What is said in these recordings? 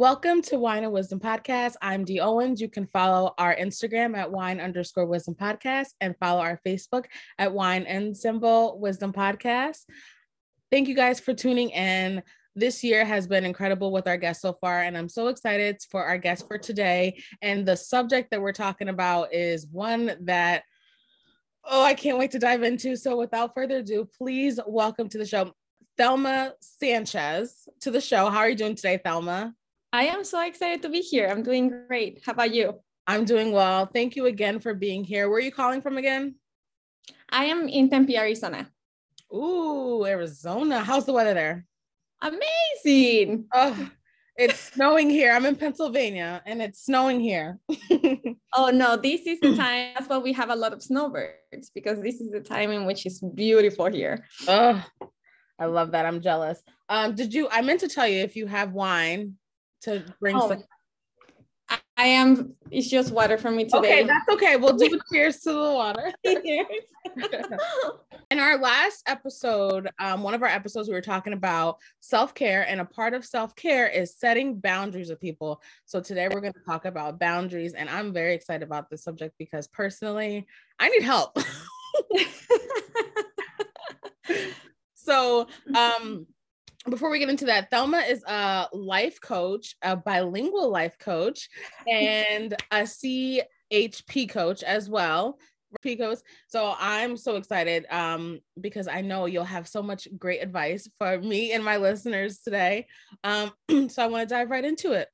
Welcome to Wine and Wisdom Podcast. I'm Dee Owens. You can follow our Instagram at wine underscore wisdom podcast and follow our Facebook at wine and symbol wisdom podcast. Thank you guys for tuning in. This year has been incredible with our guests so far, and I'm so excited for our guest for today. And the subject that we're talking about is one that, oh, I can't wait to dive into. So, without further ado, please welcome to the show Thelma Sanchez to the show. How are you doing today, Thelma? I am so excited to be here. I'm doing great. How about you? I'm doing well. Thank you again for being here. Where are you calling from again? I am in Tempe, Arizona. Ooh, Arizona. How's the weather there? Amazing. Oh, it's snowing here. I'm in Pennsylvania and it's snowing here. oh no, this is the time. That's why we have a lot of snowbirds because this is the time in which it's beautiful here. Oh, I love that. I'm jealous. Um, did you I meant to tell you if you have wine, to bring oh, some. I am. It's just water for me today. Okay, that's okay. We'll do cheers to the water. In our last episode, um, one of our episodes, we were talking about self care, and a part of self care is setting boundaries with people. So today we're going to talk about boundaries, and I'm very excited about this subject because personally, I need help. so, um, before we get into that, Thelma is a life coach, a bilingual life coach, and a CHP coach as well. Coach. So I'm so excited um, because I know you'll have so much great advice for me and my listeners today. Um, so I want to dive right into it.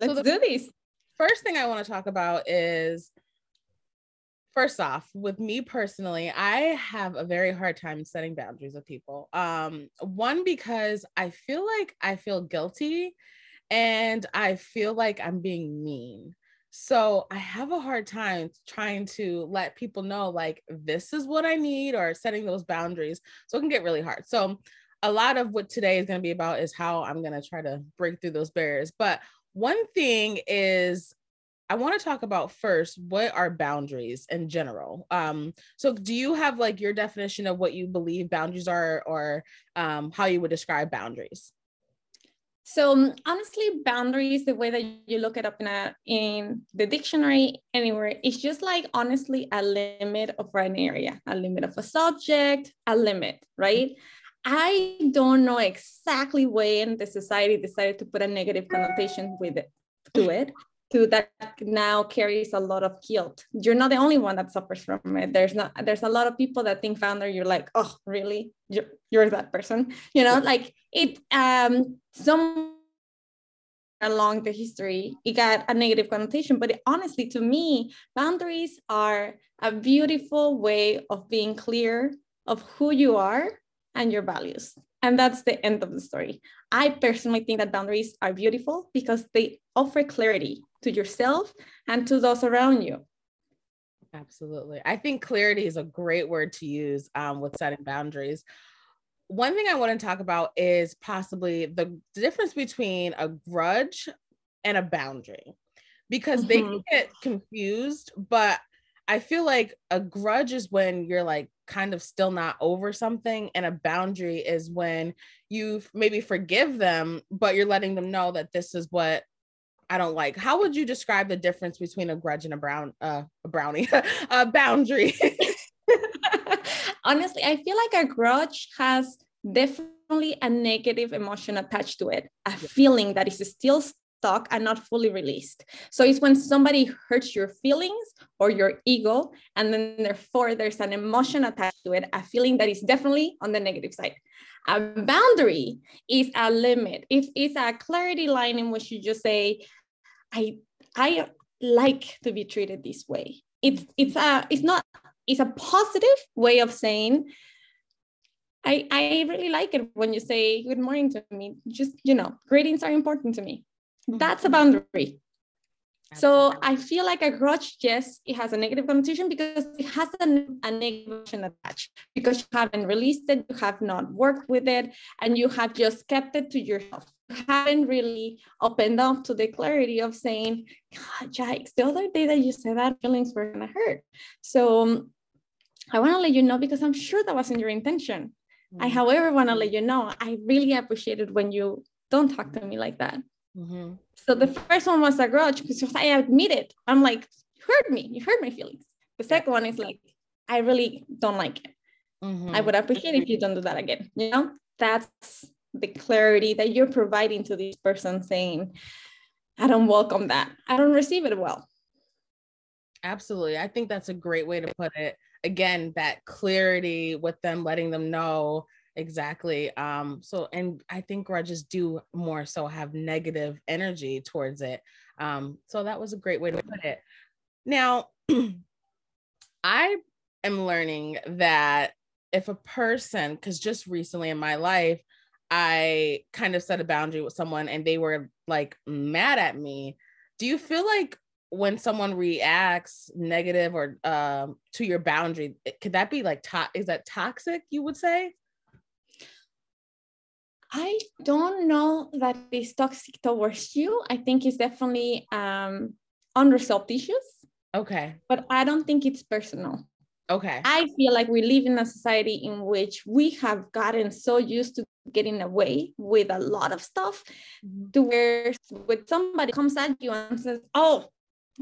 Let's so the do these. First thing I want to talk about is first off with me personally i have a very hard time setting boundaries with people. Um one because i feel like i feel guilty and i feel like i'm being mean. So i have a hard time trying to let people know like this is what i need or setting those boundaries. So it can get really hard. So a lot of what today is going to be about is how i'm going to try to break through those barriers. But one thing is I want to talk about first what are boundaries in general. Um, so, do you have like your definition of what you believe boundaries are, or um, how you would describe boundaries? So um, honestly, boundaries, the way that you look it up in a in the dictionary anywhere, it's just like honestly a limit of an area, a limit of a subject, a limit, right? I don't know exactly when the society decided to put a negative connotation with it to it to that now carries a lot of guilt. You're not the only one that suffers from it. There's not there's a lot of people that think founder, you're like, oh, really? You're, you're that person. You know, like it um some along the history, it got a negative connotation. But it, honestly, to me, boundaries are a beautiful way of being clear of who you are and your values. And that's the end of the story. I personally think that boundaries are beautiful because they offer clarity to yourself and to those around you. Absolutely. I think clarity is a great word to use um, with setting boundaries. One thing I want to talk about is possibly the difference between a grudge and a boundary because mm-hmm. they get confused, but I feel like a grudge is when you're like kind of still not over something, and a boundary is when you maybe forgive them, but you're letting them know that this is what I don't like. How would you describe the difference between a grudge and a brown uh, a brownie a boundary? Honestly, I feel like a grudge has definitely a negative emotion attached to it, a feeling that is still stuck and not fully released. So it's when somebody hurts your feelings or your ego, and then therefore there's an emotion attached to it, a feeling that is definitely on the negative side. A boundary is a limit. If it's a clarity line in which you just say, I I like to be treated this way. It's it's a it's not it's a positive way of saying I I really like it when you say good morning to me. Just you know, greetings are important to me. That's a mm-hmm. boundary. So I feel like a grudge, yes, it has a negative connotation because it has a, a negative attached because you haven't released it, you have not worked with it, and you have just kept it to yourself. You haven't really opened up to the clarity of saying, God, yikes, the other day that you said that feelings were gonna hurt. So um, I want to let you know because I'm sure that wasn't your intention. Mm-hmm. I, however, want to let you know I really appreciate it when you don't talk to me like that. Mm-hmm. So the first one was a grudge because I admit it. I'm like, you hurt me. You hurt my feelings. The second one is like, I really don't like it. Mm-hmm. I would appreciate if you don't do that again. You know, that's the clarity that you're providing to this person saying, I don't welcome that. I don't receive it well. Absolutely. I think that's a great way to put it. Again, that clarity with them letting them know exactly. Um, so and I think grudges do more so have negative energy towards it. Um, so that was a great way to put it. Now, I am learning that if a person, because just recently in my life, I kind of set a boundary with someone and they were like mad at me. Do you feel like when someone reacts negative or um, to your boundary, could that be like to- is that toxic? You would say. I don't know that it's toxic towards you. I think it's definitely um, unresolved issues. Okay. But I don't think it's personal. Okay. I feel like we live in a society in which we have gotten so used to getting away with a lot of stuff mm-hmm. to where when somebody comes at you and says, Oh,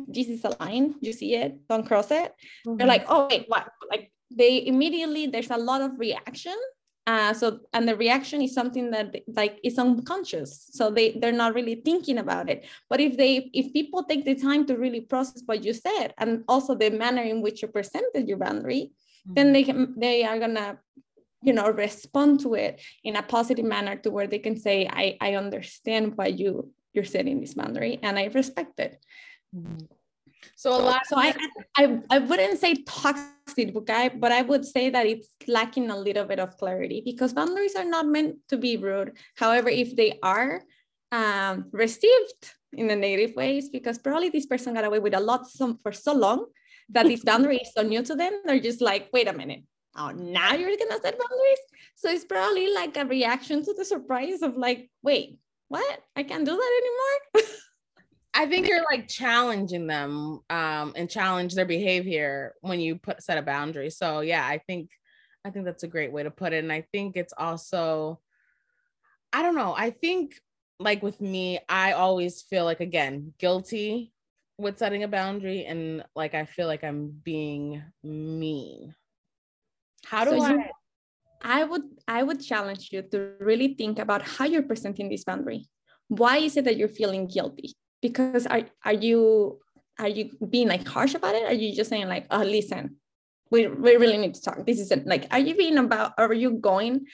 this is a line, you see it, don't cross it. Mm-hmm. They're like, Oh, wait, what? Like they immediately, there's a lot of reaction uh, so and the reaction is something that like is unconscious so they they're not really thinking about it but if they if people take the time to really process what you said and also the manner in which you presented your boundary mm-hmm. then they can they are gonna you know respond to it in a positive manner to where they can say i i understand why you you're setting this boundary and i respect it mm-hmm. So a lot so I, I i wouldn't say toxic guy, but I would say that it's lacking a little bit of clarity because boundaries are not meant to be rude. However, if they are um, received in a negative ways, because probably this person got away with a lot some, for so long that this boundary is so new to them, they're just like, wait a minute, oh, now you're gonna set boundaries. So it's probably like a reaction to the surprise of like, wait, what? I can't do that anymore. I think you're like challenging them um, and challenge their behavior when you put set a boundary. So yeah, I think I think that's a great way to put it. And I think it's also, I don't know, I think like with me, I always feel like again guilty with setting a boundary and like I feel like I'm being mean. How do so I? You, I would I would challenge you to really think about how you're presenting this boundary. Why is it that you're feeling guilty? Because are, are you are you being like harsh about it? Are you just saying like oh listen we, we really need to talk. This isn't like are you being about are you going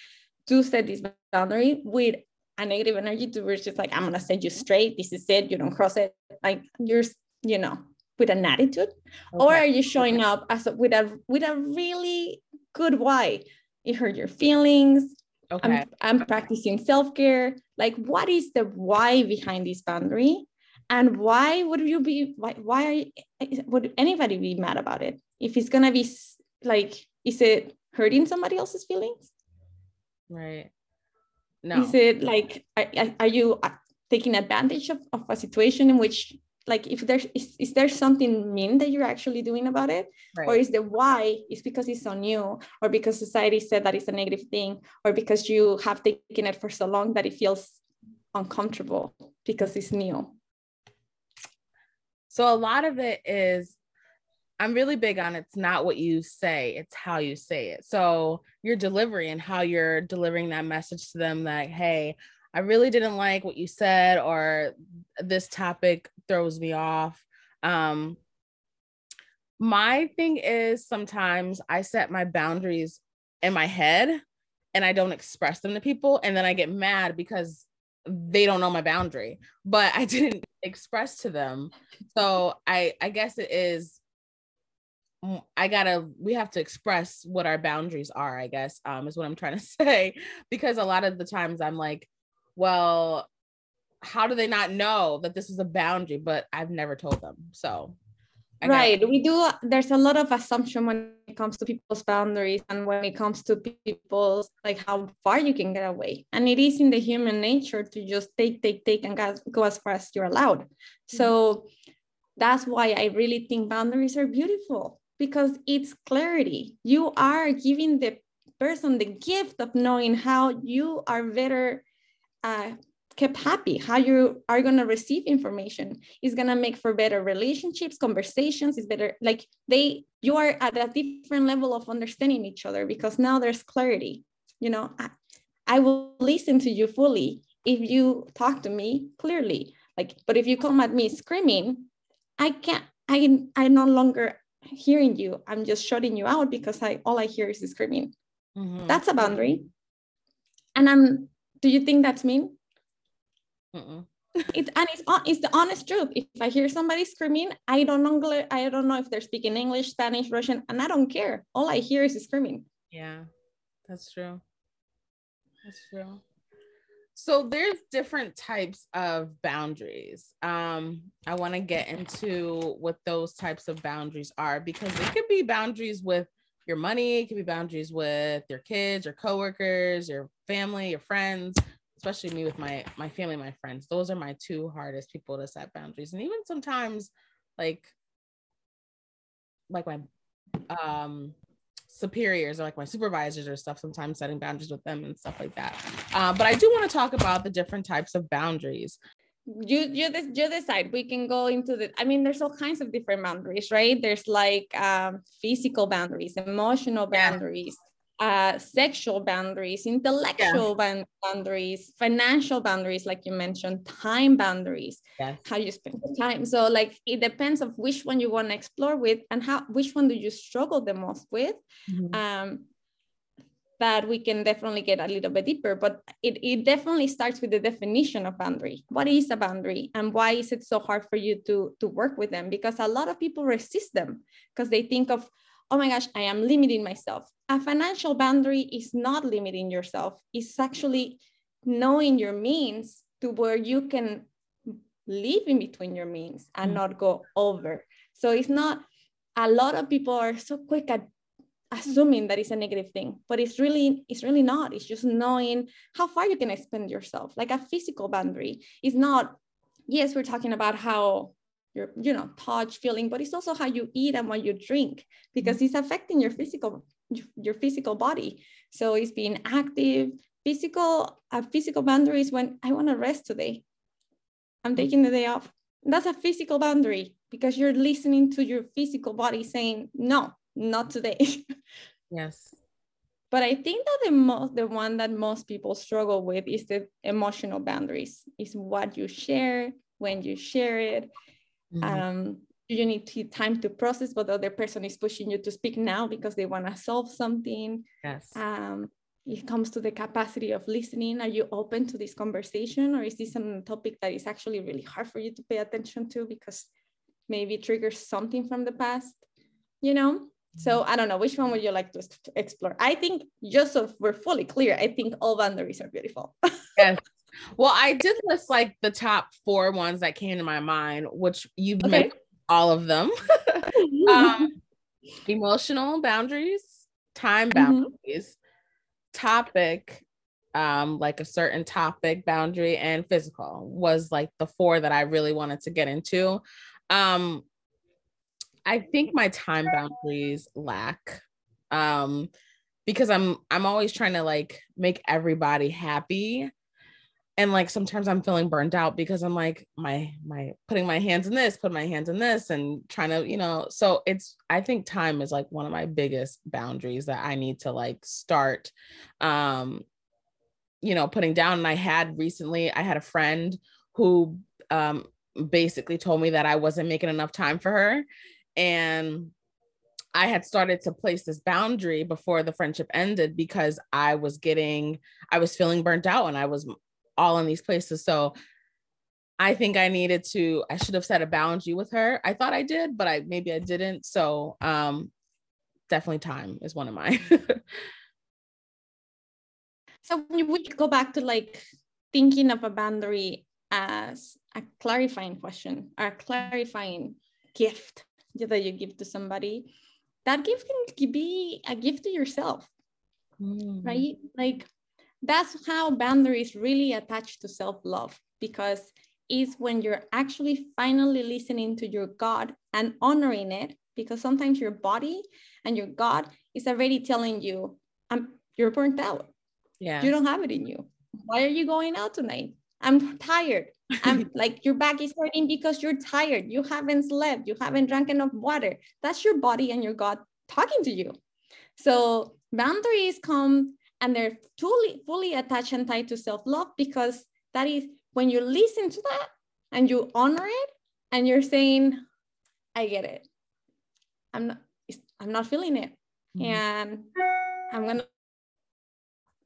to set this boundary with a negative energy to where it's just like i'm gonna set you straight. This is it. You don't cross it. Like you're you know with an attitude? Okay. or are you showing up as a, with a with a really good why? It hurt your feelings. Okay. I'm, I'm practicing self-care. Like what is the why behind this boundary and why would you be why why would anybody be mad about it? If it's gonna be like is it hurting somebody else's feelings? Right. No. Is it like are, are you uh, taking advantage of, of a situation in which like if there's is, is there something mean that you're actually doing about it? Right. or is the why is because it's so new or because society said that it's a negative thing or because you have taken it for so long that it feels uncomfortable because it's new so a lot of it is I'm really big on it's not what you say, it's how you say it. So your delivery and how you're delivering that message to them that, hey, I really didn't like what you said, or this topic throws me off. Um, my thing is sometimes I set my boundaries in my head and I don't express them to people. And then I get mad because they don't know my boundary, but I didn't express to them. So I I guess it is I gotta we have to express what our boundaries are, I guess, um, is what I'm trying to say. Because a lot of the times I'm like, well, how do they not know that this is a boundary? But I've never told them. So right. We do there's a lot of assumption when it comes to people's boundaries and when it comes to people's like how far you can get away. And it is in the human nature to just take take take and go as far as you're allowed. Mm-hmm. so that's why i really think boundaries are beautiful because it's clarity. You are giving the person the gift of knowing how you are better uh, kept happy. How you are going to receive information is going to make for better relationships conversations is better like they you are at a different level of understanding each other because now there's clarity. You know I, I will listen to you fully if you talk to me clearly. Like but if you come at me screaming i can't i i'm no longer hearing you. I'm just shutting you out because i all i hear is screaming. Mm-hmm. that's a boundary. And i'm do you think that's mean it's and it's it's the honest truth. If I hear somebody screaming, I don't know I don't know if they're speaking English, Spanish, Russian, and I don't care. All I hear is screaming. Yeah, that's true. That's true. So there's different types of boundaries. Um, I want to get into what those types of boundaries are because it could be boundaries with your money, it could be boundaries with your kids, your coworkers, your family, your friends especially me with my my family my friends those are my two hardest people to set boundaries. And even sometimes like like my um superiors or like my supervisors or stuff sometimes setting boundaries with them and stuff like that. Uh, but i do want to talk about the different types of boundaries. You you you decide. We can go into the i mean there's all kinds of different boundaries right? There's like um, physical boundaries emotional boundaries uh, sexual boundaries, intellectual yeah. boundaries, financial boundaries, like you mentioned, time boundaries, yes. how you spend time. So like it depends of which one you want to explore with and how which one do you struggle the most with. Mm-hmm. Um, that we can definitely get a little bit deeper, but it, it definitely starts with the definition of boundary. What is a boundary and why is it so hard for you to, to work with them? Because a lot of people resist them because they think of, oh my gosh, I am limiting myself. A financial boundary is not limiting yourself, it's actually knowing your means to where you can live in between your means and mm. not go over. So it's not, a lot of people are so quick at assuming that it's a negative thing but it's really it's really not it's just knowing how far you can expend yourself like a physical boundary is not yes we're talking about how your you know touch feeling but it's also how you eat and what you drink because mm-hmm. it's affecting your physical your physical body. So it's being active. Physical a physical boundaries when i want to rest today. I'm mm-hmm. taking the day off. That's a physical boundary because you're listening to your physical body saying no not today. Yes. But i think that the most the one that most people struggle with is the emotional boundaries. Is what you share when you share it Mm-hmm. Um, you need time to process but the other person is pushing you to speak now because they want to solve something. Yes. Um, it comes to the capacity of listening. Are you open to this conversation or is this a topic that is actually really hard for you to pay attention to because maybe triggers something from the past you know? So mm-hmm. i don't know. Which one would you like to explore? I think just so we're fully clear i think all boundaries are beautiful. Yes well, I did list like the top four ones that came to my mind, which you've okay. made all of them. um, emotional boundaries, time mm-hmm. boundaries, mm-hmm. topic, um, like a certain topic boundary, and physical was like the four that I really wanted to get into. Um, I think my time boundaries lack. Um, because I'm I'm always trying to like make everybody happy and like sometimes i'm feeling burned out because i'm like my my putting my hands in this put my hands in this and trying to you know so it's i think time is like one of my biggest boundaries that i need to like start um you know putting down. And i had recently i had a friend who um basically told me that i wasn't making enough time for her. And I had started to place this boundary before the friendship ended because I was getting, I was feeling burnt out and I was all in these places. So I think I needed to, I should have set a boundary with her. I thought I did, but I maybe I didn't. So um definitely time is one of mine. so when we go back to like thinking of a boundary as a clarifying question or a clarifying gift that you give to somebody, that gift can be a gift to yourself, mm. right? Like that's how boundaries really attach to self-love because is when you're actually finally listening to your God and honoring it because sometimes your body and your God is already telling you, I'm you're burnt out. Yeah. You don't have it in you. Why are you going out tonight? I'm tired. I'm like your back is hurting because you're tired. You haven't slept. You haven't drank enough water. That's your body and your God talking to you. So boundaries come and they're fully fully attached and tied to self-love because that is when you listen to that and you honor it and you're saying, I get it. I'm not I'm not feeling it. Mm-hmm. And I'm gonna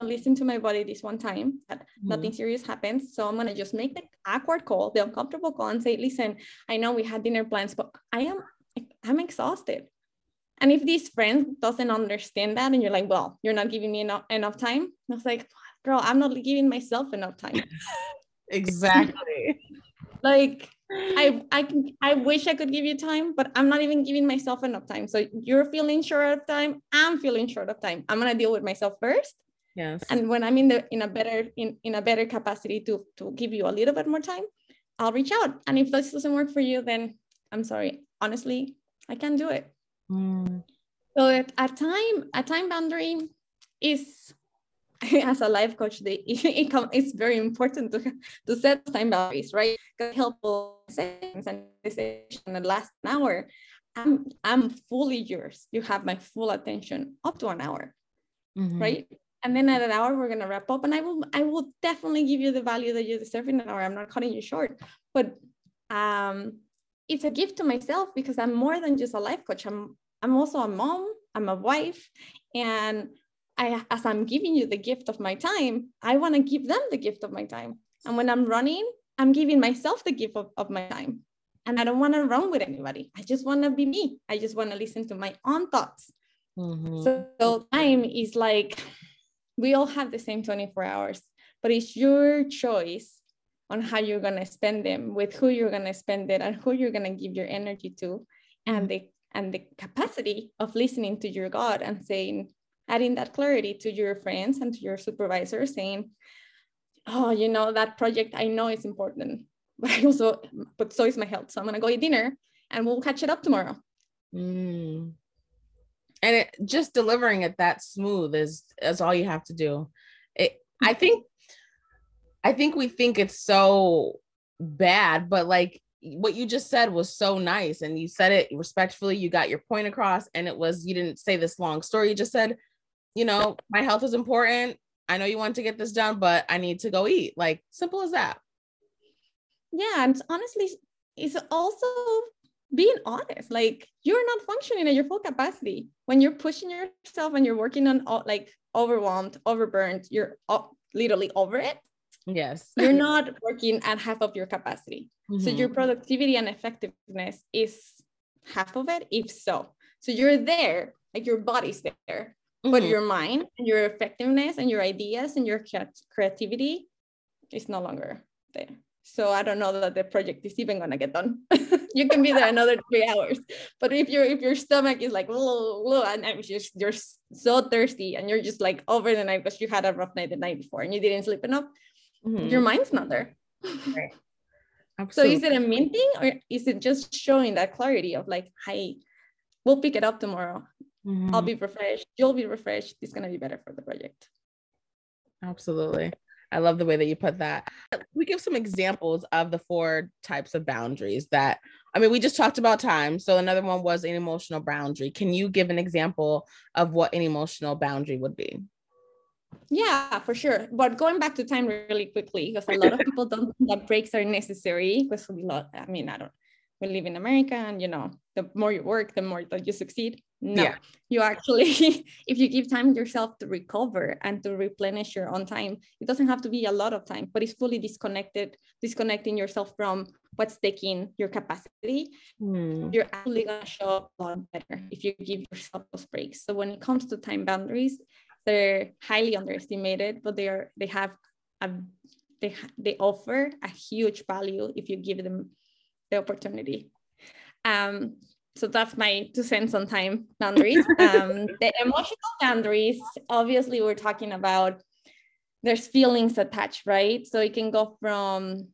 listen to my body this one time that mm-hmm. nothing serious happens. So I'm gonna just make the awkward call, the uncomfortable call, and say, listen, I know we had dinner plans, but I am I'm exhausted. And if this friend doesn't understand that, and you're like, well, you're not giving me enough enough time, I was like, girl, I'm not giving myself enough time. exactly. like I I can I wish I could give you time, but I'm not even giving myself enough time. So you're feeling short of time. I'm feeling short of time. I'm gonna deal with myself first. Yes. And when I'm in the in a better in, in a better capacity to to give you a little bit more time, I'll reach out. And if this doesn't work for you, then I'm sorry. Honestly, I can't do it. Mm. So a time, a time boundary is as a life coach, they, it, it's very important to, to set time boundaries, right? Helpful seconds and decision that last an hour. I'm I'm fully yours. You have my full attention up to an hour, mm-hmm. right? And then at an hour we're gonna wrap up, and I will I will definitely give you the value that you deserve in an hour. I'm not cutting you short, but um, it's a gift to myself because I'm more than just a life coach. I'm I'm also a mom. I'm a wife, and I, as I'm giving you the gift of my time, I want to give them the gift of my time. And when I'm running, I'm giving myself the gift of, of my time. And I don't want to run with anybody. I just want to be me. I just want to listen to my own thoughts. Mm-hmm. So, so time is like we all have the same 24 hours, but it's your choice on how you're going to spend them, with who you're going to spend it, and who you're going to give your energy to, and the and the capacity of listening to your God and saying, adding that clarity to your friends and to your supervisor saying oh you know that project i know is important but i also but so is my health so i'm gonna go eat dinner and we'll catch it up tomorrow. Mm. and it just delivering it that smooth is is all you have to do. It i think i think we think it's so bad but like what you just said was so nice and you said it respectfully you got your point across and it was you didn't say this long story you just said you know, my health is important. I know you want to get this done, but I need to go eat. Like simple as that. Yeah. And honestly, it's also being honest. Like you're not functioning at your full capacity. When you're pushing yourself and you're working on like overwhelmed, overburned, you're literally over it. Yes. you're not working at half of your capacity. Mm-hmm. So your productivity and effectiveness is half of it, if so. So you're there, like your body's there, mm-hmm. but your mind and your effectiveness and your ideas and your creativity is no longer there so i don't know that the project is even going to get done you can be there another three hours but if your if your stomach is like whoa, and just you're so thirsty and you're just like over the night because you had a rough night the night before and you didn't sleep enough mm-hmm. your mind's not there right. so is it a mean thing or is it just showing that clarity of like hey we'll pick it up tomorrow Mm-hmm. I'll be refreshed. You'll be refreshed. It's going to be better for the project. Absolutely. I love the way that you put that. We give some examples of the four types of boundaries that, I mean, we just talked about time. So another one was an emotional boundary. Can you give an example of what an emotional boundary would be? Yeah, for sure. But going back to time really quickly, because a lot of people don't think that breaks are necessary. Because we lot, I mean, I don't, we live in America and, you know, the more you work, the more that you succeed. No, yeah. you actually, if you give time yourself to recover and to replenish your own time, it doesn't have to be a lot of time, but it's fully disconnected, disconnecting yourself from what's taking your capacity. Mm. You're actually to show up a lot better if you give yourself those breaks. So when it comes to time boundaries, they're highly underestimated, but they are they have a they they offer a huge value if you give them the opportunity. Um, so that's my two cents on time boundaries. Um, the emotional boundaries, obviously, we're talking about there's feelings attached, right? So it can go from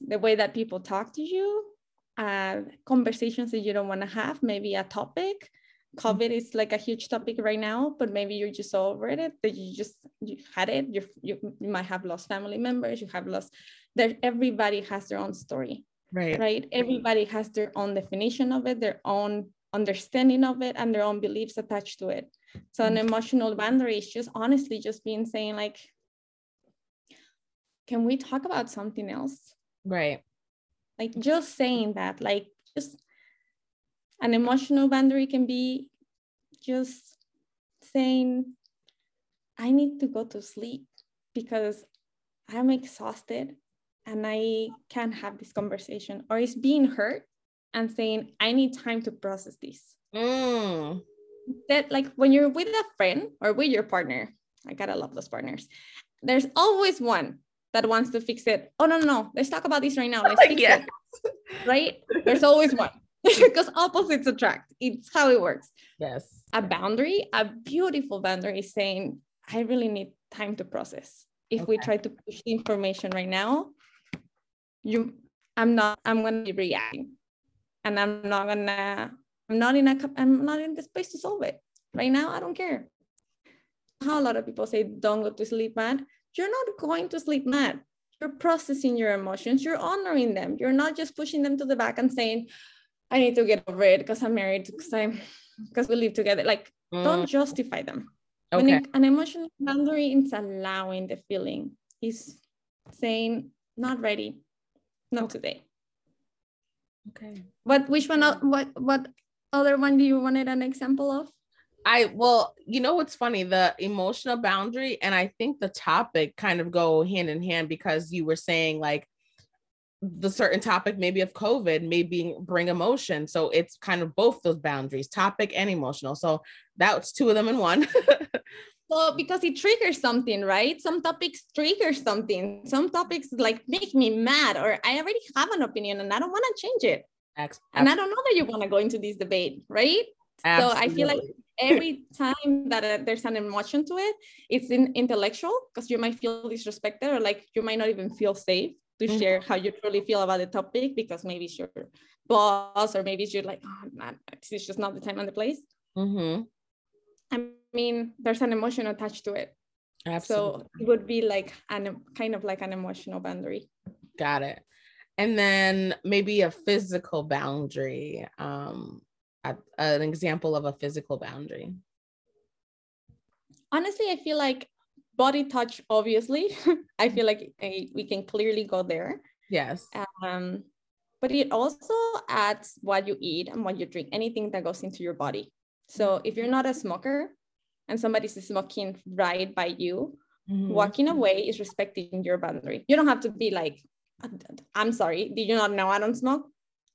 the way that people talk to you, uh, conversations that you don't want to have, maybe a topic. COVID is like a huge topic right now, but maybe you're just over it that you just you had it. You you, you might have lost family members. You have lost. There, everybody has their own story, right? Right. Everybody has their own definition of it, their own understanding of it, and their own beliefs attached to it. So an mm-hmm. emotional boundary is just honestly just being saying like, can we talk about something else? Right. Like just saying that, like just an emotional boundary can be just saying, I need to go to sleep because I'm exhausted and I can't have this conversation. Or it's being hurt and saying, I need time to process this. Mm. That, like, when you're with a friend or with your partner, I gotta love those partners. There's always one that wants to fix it. Oh no, no, no. Let's talk about this right now. Let's fix yes. it. Right? There's always one. because opposites attract. It's how it works. Yes. A boundary, a beautiful boundary is saying, I really need time to process. If okay. we try to push the information right now, you I'm not, I'm gonna be reacting. And I'm not gonna, I'm not in a I'm not in the space to solve it. Right now, I don't care. How a lot of people say don't go to sleep mad you're not going to sleep mad. You're processing your emotions, you're honoring them. You're not just pushing them to the back and saying, I need to get over it because I'm married, because I'm because we live together. Like, mm. don't justify them. Okay. When it, an emotional boundary is allowing the feeling, is saying, not ready, not today. Okay. What which one what what other one do you wanted an example of? I well, you know what's funny? The emotional boundary and I think the topic kind of go hand in hand because you were saying like the certain topic maybe of COVID maybe bring emotion. So it's kind of both those boundaries, topic and emotional. So that's two of them in one. well, because it triggers something, right? Some topics trigger something. Some topics like make me mad, or I already have an opinion and I don't want to change it. Absolutely. And I don't know that you want to go into this debate, right? Absolutely. So I feel like every time that uh, there's an emotion to it, it's in intellectual because you might feel disrespected or like you might not even feel safe to mm-hmm. share how you truly feel about the topic because maybe it's your boss or maybe you're like, oh, man, it's just not the time and the place. Mm-hmm. I mean, there's an emotion attached to it. Absolutely. So it would be like an kind of like an emotional boundary. Got it. And then maybe a physical boundary. Um, a, an example of a physical boundary? Honestly, I feel like body touch, obviously. I feel like we can clearly go there. Yes. Um, but it also adds what you eat and what you drink, anything that goes into your body. So if you're not a smoker and somebody's smoking right by you, mm-hmm. walking away is respecting your boundary. You don't have to be like, I'm sorry, did you not know I don't smoke?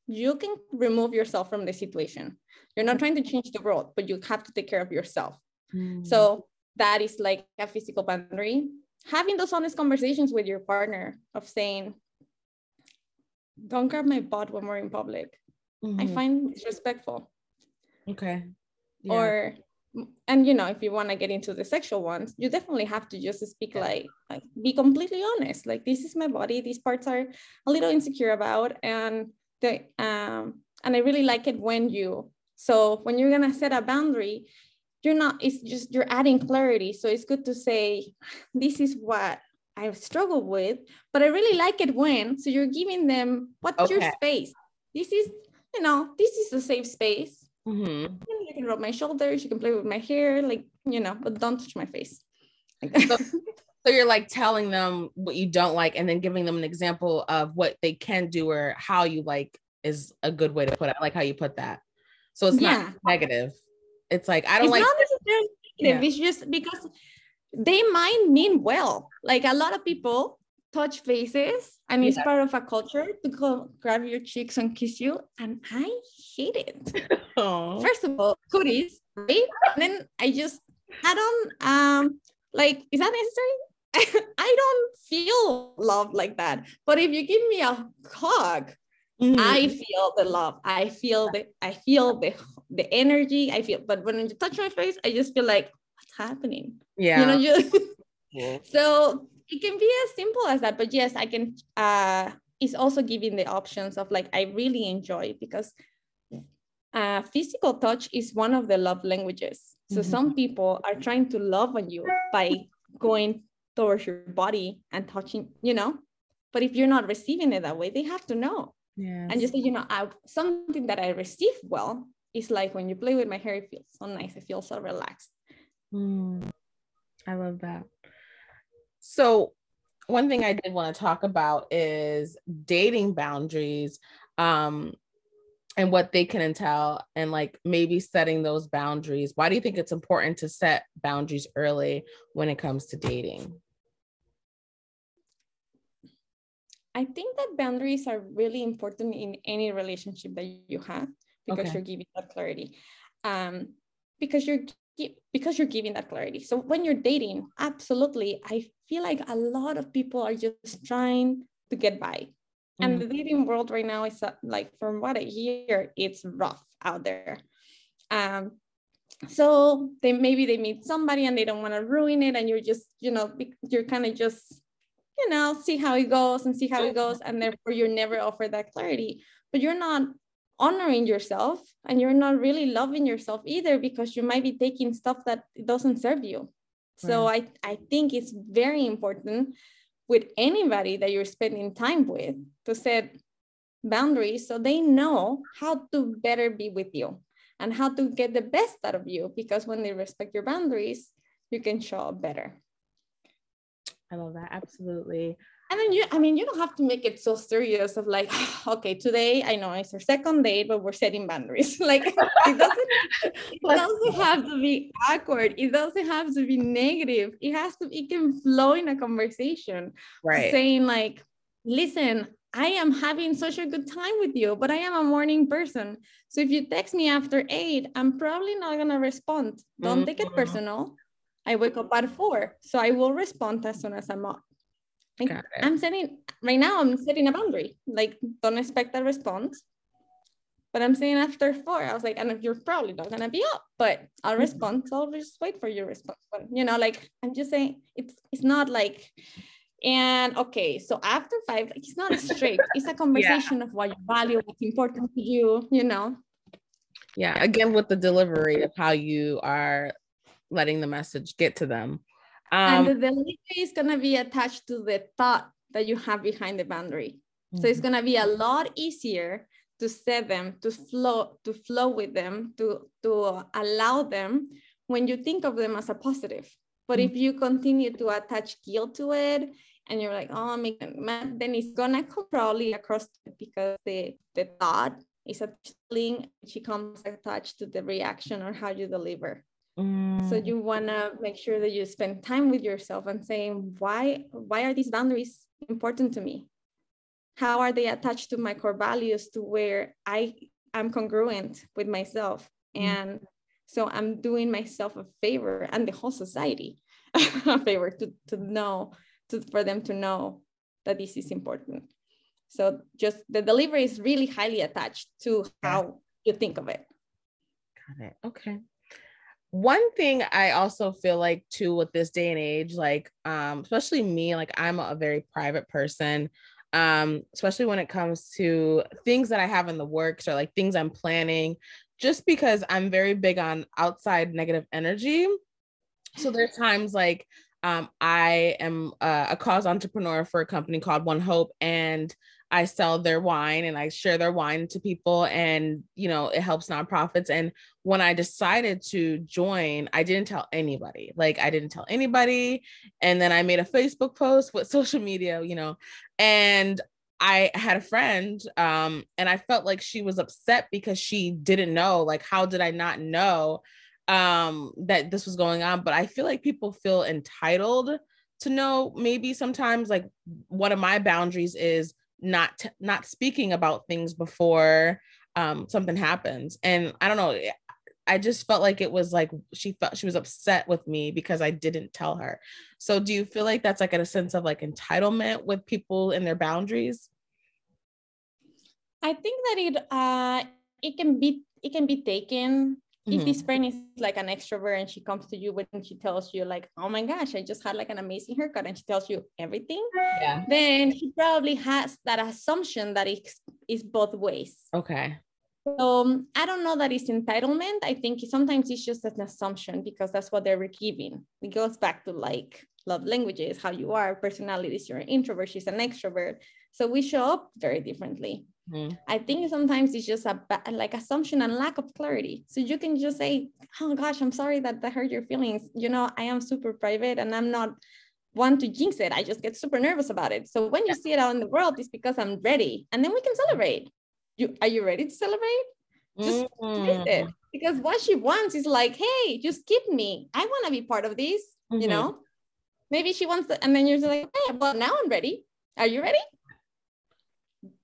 you can remove yourself from the situation. You're not trying to change the world, but you have to take care of yourself. Mm. So that is like a physical boundary. Having those honest conversations with your partner of saying, don't grab my butt when we're in public. Mm-hmm. I find it disrespectful. Okay. Yeah. Or and you know if you want to get into the sexual ones you definitely have to just speak yeah. like, like be completely honest like this is my body these parts are a little insecure about and the um, and I really like it when you so when you're gonna set a boundary, you're not it's just you're adding clarity. So it's good to say this is what I struggle with, but I really like it when so you're giving them what's okay. your space. This is you know this is a safe space. Mm-hmm. You can rub my shoulders, you can play with my hair, like you know, but don't touch my face. so, so you're like telling them what you don't like and then giving them an example of what they can do or how you like is a good way to put it. I like how you put that. So it's yeah. not negative. It's like I don't it's like not necessarily negative. Yeah. It's just because they might mean well. Like a lot of people touch faces and it's part of a culture to go grab your cheeks and kiss you. And I hate it. First of all, cooties, right? And then I just I don't um like is that necessary? I don't feel love like that. But if you give me a hug, Mm-hmm. I feel the love. I feel the I feel the the energy. I feel, but when you touch my face, I just feel like what's happening. Yeah. You know, just yeah. so it can be as simple as that. But yes, I can uh it's also giving the options of like I really enjoy because uh, physical touch is one of the love languages. So mm-hmm. some people are trying to love on you by going towards your body and touching, you know. But if you're not receiving it that way, they have to know. Yes. And just say, you know, I, something that I receive well is like when you play with my hair, it feels so nice. it feels so relaxed. Mm, I love that. So one thing I did want to talk about is dating boundaries um, and what they can entail, and like maybe setting those boundaries. Why do you think it's important to set boundaries early when it comes to dating? I think that boundaries are really important in any relationship that you have because okay. you're giving that clarity. Um, because you're because you're giving that clarity. So when you're dating, absolutely, I feel like a lot of people are just trying to get by. Mm-hmm. And the dating world right now is uh, like, from what I hear, it's rough out there. Um, so they maybe they meet somebody and they don't want to ruin it, and you're just, you know, you're kind of just, you know, see how it goes and see how it goes, and therefore you're never offered that clarity. But you're not honoring yourself and you're not really loving yourself either because you might be taking stuff that doesn't serve you. So I, I think it's very important with anybody that you're spending time with to set boundaries so they know how to better be with you and how to get the best out of you because when they respect your boundaries you can show up better i love that absolutely and then you i mean you don't have to make it so serious of like okay today i know it's our second date but we're setting boundaries like it doesn't it doesn't have to be awkward it doesn't have to be negative it has to it can flow in a conversation right saying like listen I am having such a good time with you, but I am a morning person. So if you text me after eight, I'm probably not gonna respond. Don't mm-hmm. take it mm-hmm. personal. I wake up at four, so I will respond as soon as I'm up. Like, I'm setting right now. I'm setting a boundary. Like, don't expect a response. But I'm saying after four, I was like, and you're probably not gonna be up, but I'll mm-hmm. respond. So I'll just wait for your response. But you know, like I'm just saying, it's it's not like, and okay, so after five, like it's not a straight. it's a conversation yeah. of what you value, what's important to you. You know. Yeah. Again, with the delivery of how you are letting the message get to them um, and the delivery is going to be attached to the thought that you have behind the boundary. Mm-hmm. So it's mm-hmm. going to be a lot easier to set them, to flow, to flow with them, to, to allow them when you think of them as a positive. But mm-hmm. if you continue to attach guilt to it and you're like, oh, man, then it's gonna come probably across because the, the thought is a link, she comes attached to the reaction or how you deliver. Mm. So you want to make sure that you spend time with yourself and saying why why are these boundaries important to me? How are they attached to my core values to where I am congruent with myself mm. and so I'm doing myself a favor and the whole society a favor to to know to for them to know that this is important. So just the delivery is really highly attached to how you think of it. Got it. Okay one thing I also feel like too with this day and age, like um, especially me, like I'm a very private person. Um, especially when it comes to things that I have in the works or like things I'm planning, just because I'm very big on outside negative energy. So there's times like um, I am a, a cause entrepreneur for a company called One Hope, and I sell their wine and I share their wine to people and you know it helps nonprofits and when I decided to join I didn't tell anybody like I didn't tell anybody and then I made a Facebook post with social media you know and I had a friend um and I felt like she was upset because she didn't know like how did I not know um that this was going on but I feel like people feel entitled to know maybe sometimes like one of my boundaries is not t- not speaking about things before um, something happens. And i don't know eh, i just felt like it was like she felt she was upset with me because i didn't tell her. So do you feel like that's like a sense of like entitlement with people and their boundaries? I think that it uh it can be it can be taken if this friend is like an extrovert and she comes to you when she tells you like oh my gosh i just had like an amazing haircut and she tells you everything Yeah. then she probably has that assumption that it's is both ways. Okay. so um, i don't know that it's entitlement. I think sometimes it's just an assumption because that's what they're giving. It goes back to like love languages how you are personalities you're an introvert she's an extrovert. So we show up very differently Mhm. I think sometimes it's just a like assumption and lack of clarity. So you can just say, "Oh gosh, I'm sorry that that hurt your feelings." You know, I am super private and I'm not one to jinx it. I just get super nervous about it. So when you see it out in the world, it's because I'm ready, and then we can celebrate. You are you ready to celebrate? Just Taste it. Because what she wants is like, "Hey, just skip me. I want to be part of this." Mhm. You know, maybe she wants to, and then you're like, "Hey, well now I'm ready. Are you ready?"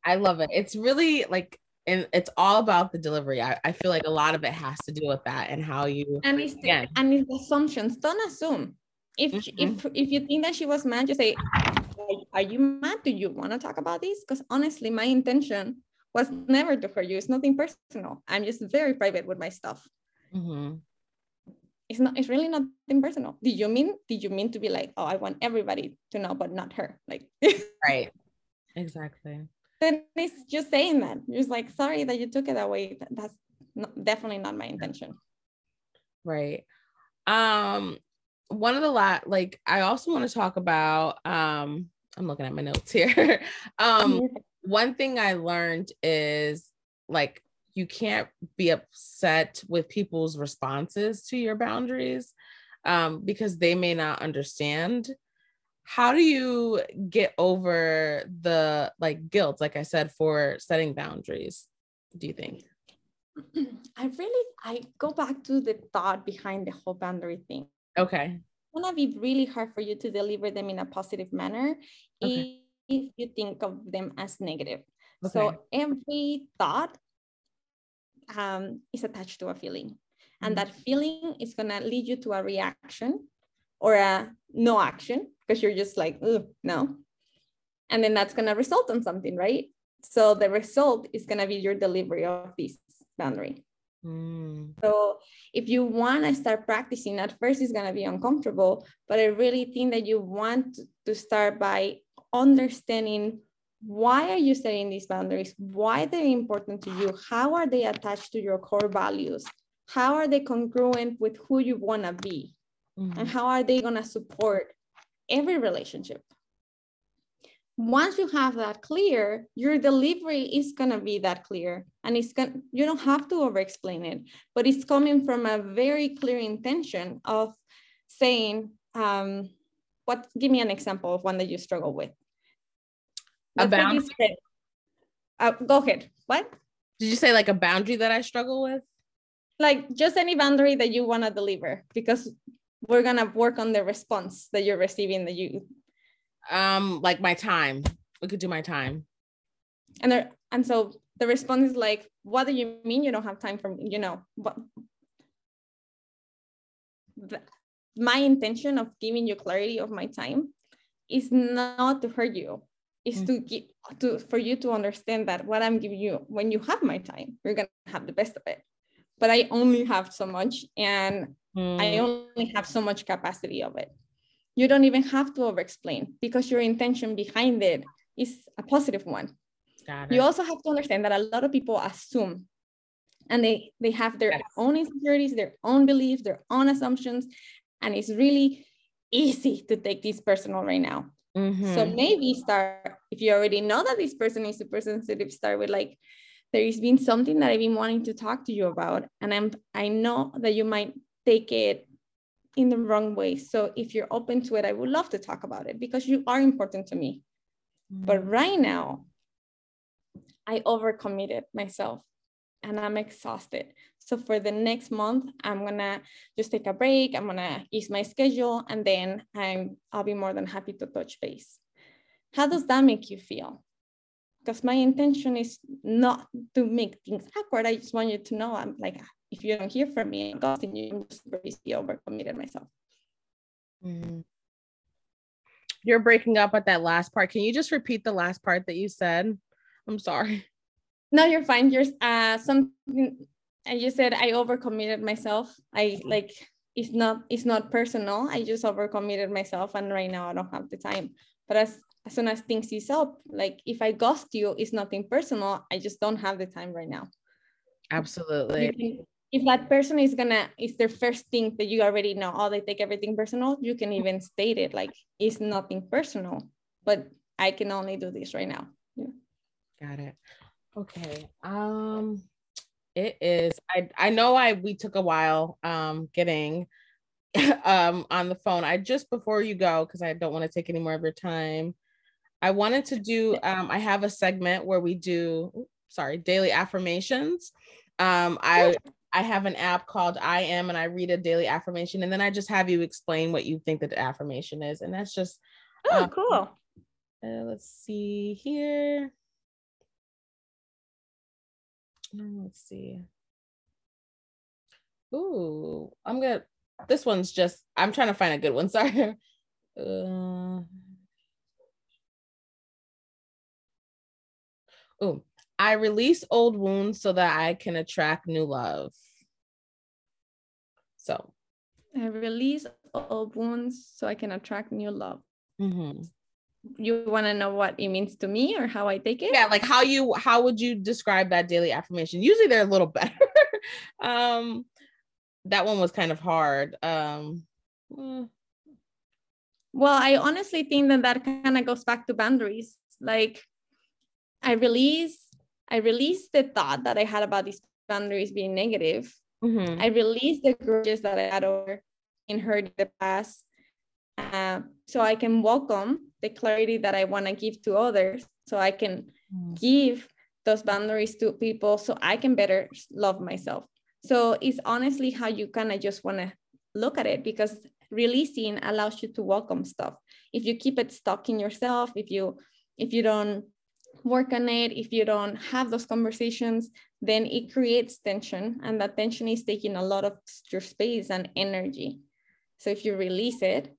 I love it. It's really like, and it's all about the delivery. I, I feel like a lot of it has to do with that and how you. and it's the, and it's the assumptions don't assume if she- if if you think that she was mad just say "Are- you mad do you want to talk about this because honestly my intention was never to hurt you it's nothing personal i'm just very private with my stuff Mhm. it's not it's really nothing personal did you mean did you mean to be like oh i want everybody to know but not her like Right. Exactly. Then it's just saying that you're just like sorry that you took it that way that's not, definitely not my intention Right. Um, one of the lot, like I also want to talk about. Um, I'm looking at my notes here. um, one thing I learned is like you can't be upset with people's responses to your boundaries um, because they may not understand. How do you get over the like guilt, like I said, for setting boundaries? Do you think? I really I go back to the thought behind the whole boundary thing. Okay. It's gonna be really hard for you to deliver them in a positive manner Okay. if you think of them as negative. Okay. So every thought um, is attached to a feeling, and Mhm. that feeling is gonna lead you to a reaction or a no action because you're just like, "Ugh, no, and then that's gonna result in something, right? So the result is gonna be your delivery of this boundary. Mm, So if you want to start practicing, at first it's going to be uncomfortable, but I really think that you want to start by understanding why are you setting these boundaries? Why they're important to you? How are they attached to your core values? How are they congruent with who you want to be? mhm. And how are they going to support every relationship? Once you have that clear, your delivery is going to be that clear. And it's going you don't have to over explain it, but it's coming from a very clear intention of saying, um, what give me an example of one that you struggle with. A Let's say this friend- Uh, go ahead. What? Did you say like a boundary that I struggle with? Like just any boundary that you want to deliver, because we're gonna work on the response that you're receiving that you Um, like my time. We could do my time. and there and so the response is like what do you mean you don't have time for me you know what the, my intention of giving you clarity of my time is not to hurt you is Mm. to get to for you to understand that what i'm giving you when you have my time you're gonna have the best of it but i only have so much and I Mm, only have so much capacity of it. You don't even have to over explain because your intention behind it is a positive one. got You also have to understand that a lot of people assume and they they have their Yes. own insecurities, their own beliefs, their own assumptions, and it's really easy to take this personal right now. So Mhm. maybe start if you already know that this person is super sensitive, start with like there's been something that I've been wanting to talk to you about, and I'm I know that you might take it in the wrong way. So if you're open to it, I would love to talk about it because you are important to me. Mm. But right now, I overcommitted myself and I'm exhausted. So for the next month, I'm gonna just take a break. I'm gonna ease my schedule, and then I'm I'll be more than happy to touch base. How does that make you feel? Because my intention is not to make things awkward. I just want you to know I'm like, if you don't hear from me, I'm ghosting you. I'm just super overcommitted myself. Mhm. You're breaking up at that last part. Can you just repeat the last part that you said? I'm sorry. No, you're fine. You're uh something and you said I overcommitted myself. I like it's not it's not personal. I just overcommitted myself and right now I don't have the time. But as as soon as things ease up, like if I ghost you, it's nothing personal. I just don't have the time right now. Absolutely. Can, if that person is gonna is their first thing that you already know, oh, they take everything personal, you can even state it like it's nothing personal, but I can only do this right now. Yeah. Got it. Okay. Um it is I I know I we took a while um getting um on the phone. I just before you go because I don't want to take any more of your time. I wanted to do um I have a segment where we do sorry, daily affirmations. Um I I have an app called I am and I read a daily affirmation and then I just have you explain what you think that the affirmation is and that's just Oh, um, cool. Uh, let's see here. Let's see. Ooh, I'm gonna. This one's just. I'm trying to find a good one. Sorry. Uh, oh, I release old wounds so that I can attract new love. So, I release old wounds so I can attract new love. Mm-hmm you want to know what it means to me or how I take it? Yeah, like how you how would you describe that daily affirmation? Usually they're a little better. um that one was kind of hard. Um hmm. well, I honestly think that that kind of goes back to boundaries. Like I release I release the thought that I had about these boundaries being negative. Mm-hmm. I release the grudges that I had over in her in the past. Uh, so I can welcome the clarity that I want to give to others so I can mm. give those boundaries to people so I can better love myself. So it's honestly how you kind of just want to look at it because releasing allows you to welcome stuff. If you keep it stuck in yourself, if you if you don't work on it, if you don't have those conversations, then it creates tension and that tension is taking a lot of your space and energy. So if you release it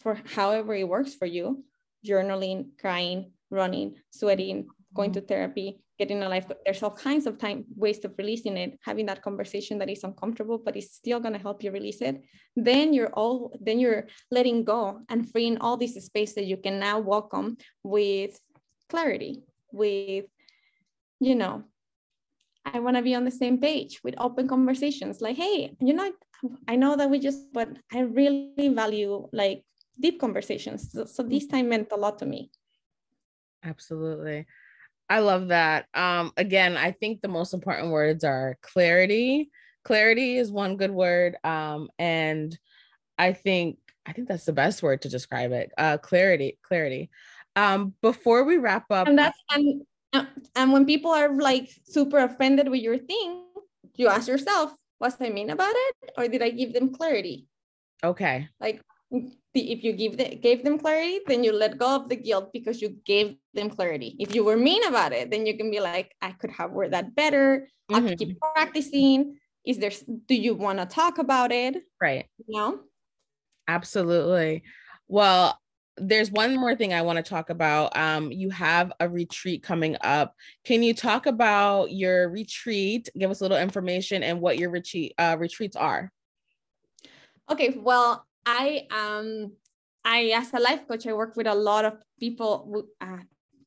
for however it works for you, journaling, crying, running, sweating, going to mm-hmm. therapy, getting a life. There's all kinds of time ways of releasing it, having that conversation that is uncomfortable, but it's still gonna help you release it. Then you're all then you're letting go and freeing all this space that you can now welcome with clarity, with you know, I want to be on the same page with open conversations. Like, hey, you know, I know that we just, but I really value like deep conversations. So, so this time meant a lot to me. Absolutely. I love that. Um, again, I think the most important words are clarity. Clarity is one good word. Um, and I think I think that's the best word to describe it. Uh, clarity, clarity. Um, before we wrap up, and that's and and when people are like super offended with your thing, you ask yourself, "What's I mean about it, or did I give them clarity?" Okay. Like if you give the, gave them clarity, then you let go of the guilt because you gave them clarity. If you were mean about it, then you can be like, I could have worded that better. Mm-hmm. I'll keep practicing. Is there, do you want to talk about it? Right. No. Absolutely. Well, there's one more thing I want to talk about. Um, you have a retreat coming up. Can you talk about your retreat? Give us a little information and what your retreat uh, retreats are. Okay, well, I um I as a life coach, I work with a lot of people uh,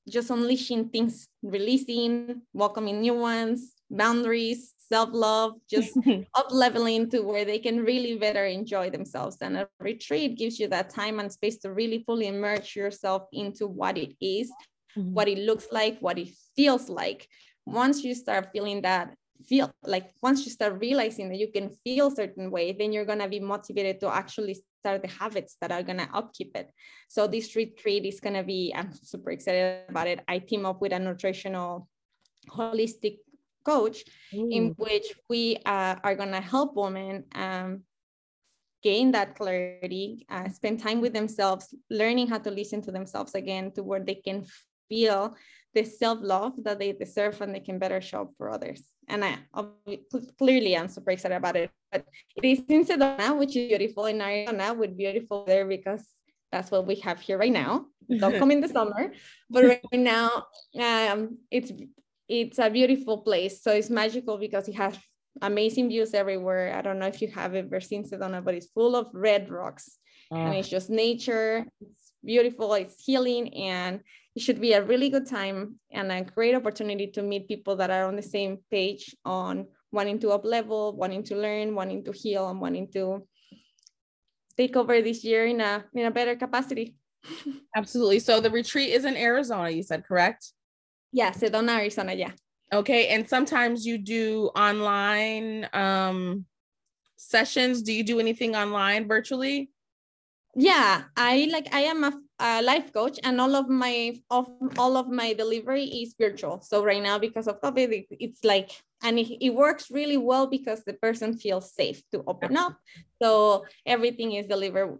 just unleashing things, releasing, welcoming new ones, boundaries, self-love, just up leveling to where they can really better enjoy themselves. And a retreat gives you that time and space to really fully immerse yourself into what it is, mm-hmm. what it looks like, what it feels like. Once you start feeling that feel like once you start realizing that you can feel certain way then you're going to be motivated to actually start the habits that are going to upkeep it so this retreat is going to be i'm super excited about it i team up with a nutritional holistic coach Ooh. in which we uh, are going to help women um, gain that clarity uh, spend time with themselves learning how to listen to themselves again to where they can feel the self-love that they deserve and they can better show up for others and I clearly I'm super excited about it. But it is in Sedona, which is beautiful in Arizona, with beautiful there because that's what we have here right now. Don't come in the summer, but right now um, it's it's a beautiful place. So it's magical because it has amazing views everywhere. I don't know if you have ever seen Sedona, but it's full of red rocks. And it's ah. just nature. It's beautiful, it's healing, and it should be a really good time and a great opportunity to meet people that are on the same page on wanting to up level, wanting to learn, wanting to heal, and wanting to take over this year in a in a better capacity. Absolutely. So the retreat is in Arizona, you said, correct? Yeah, Sedona, Arizona. Yeah. Okay. And sometimes you do online um, sessions. Do you do anything online virtually? Yeah, I like I am a, a life coach, and all of my of all of my delivery is virtual. So right now, because of COVID, it, it's like and it, it works really well because the person feels safe to open up. So everything is delivered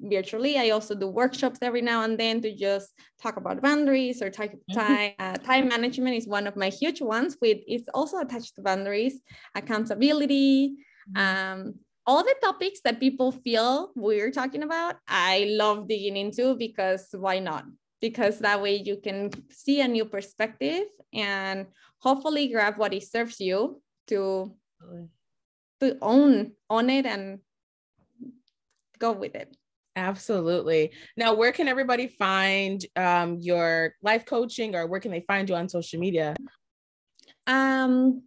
virtually. I also do workshops every now and then to just talk about boundaries or time. Mm-hmm. Time, uh, time management is one of my huge ones. With it's also attached to boundaries, accountability, mm-hmm. um, all the topics that people feel we're talking about. I love digging into because why not? Because that way you can see a new perspective and hopefully grab what it serves you to to own own it and go with it. Absolutely. Now, where can everybody find um, your life coaching or where can they find you on social media? Um,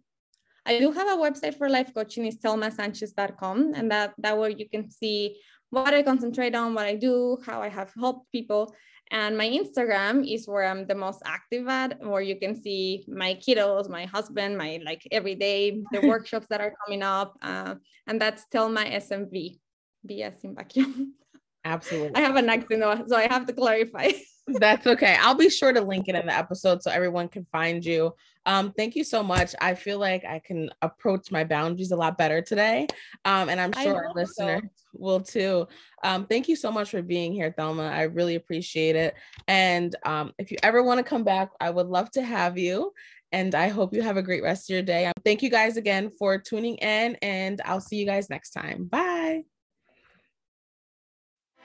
I do have a website for life coaching, it's telmasanchez.com. And that, that way you can see what I concentrate on, what I do, how I have helped people. And my Instagram is where I'm the most active at, where you can see my kiddos, my husband, my like everyday, the workshops that are coming up. Uh, and that's Telma SMV, BS in vacuum. Absolutely. I have a an accent, so I have to clarify. That's okay. I'll be sure to link it in the episode so everyone can find you. Um, thank you so much. I feel like I can approach my boundaries a lot better today. Um, and I'm sure our listener so. will too. Um, thank you so much for being here, Telma. I really appreciate it. And um, if you ever want to come back, I would love to have you. And I hope you have a great rest of your day. Thank you guys again for tuning in, and I'll see you guys next time. Bye.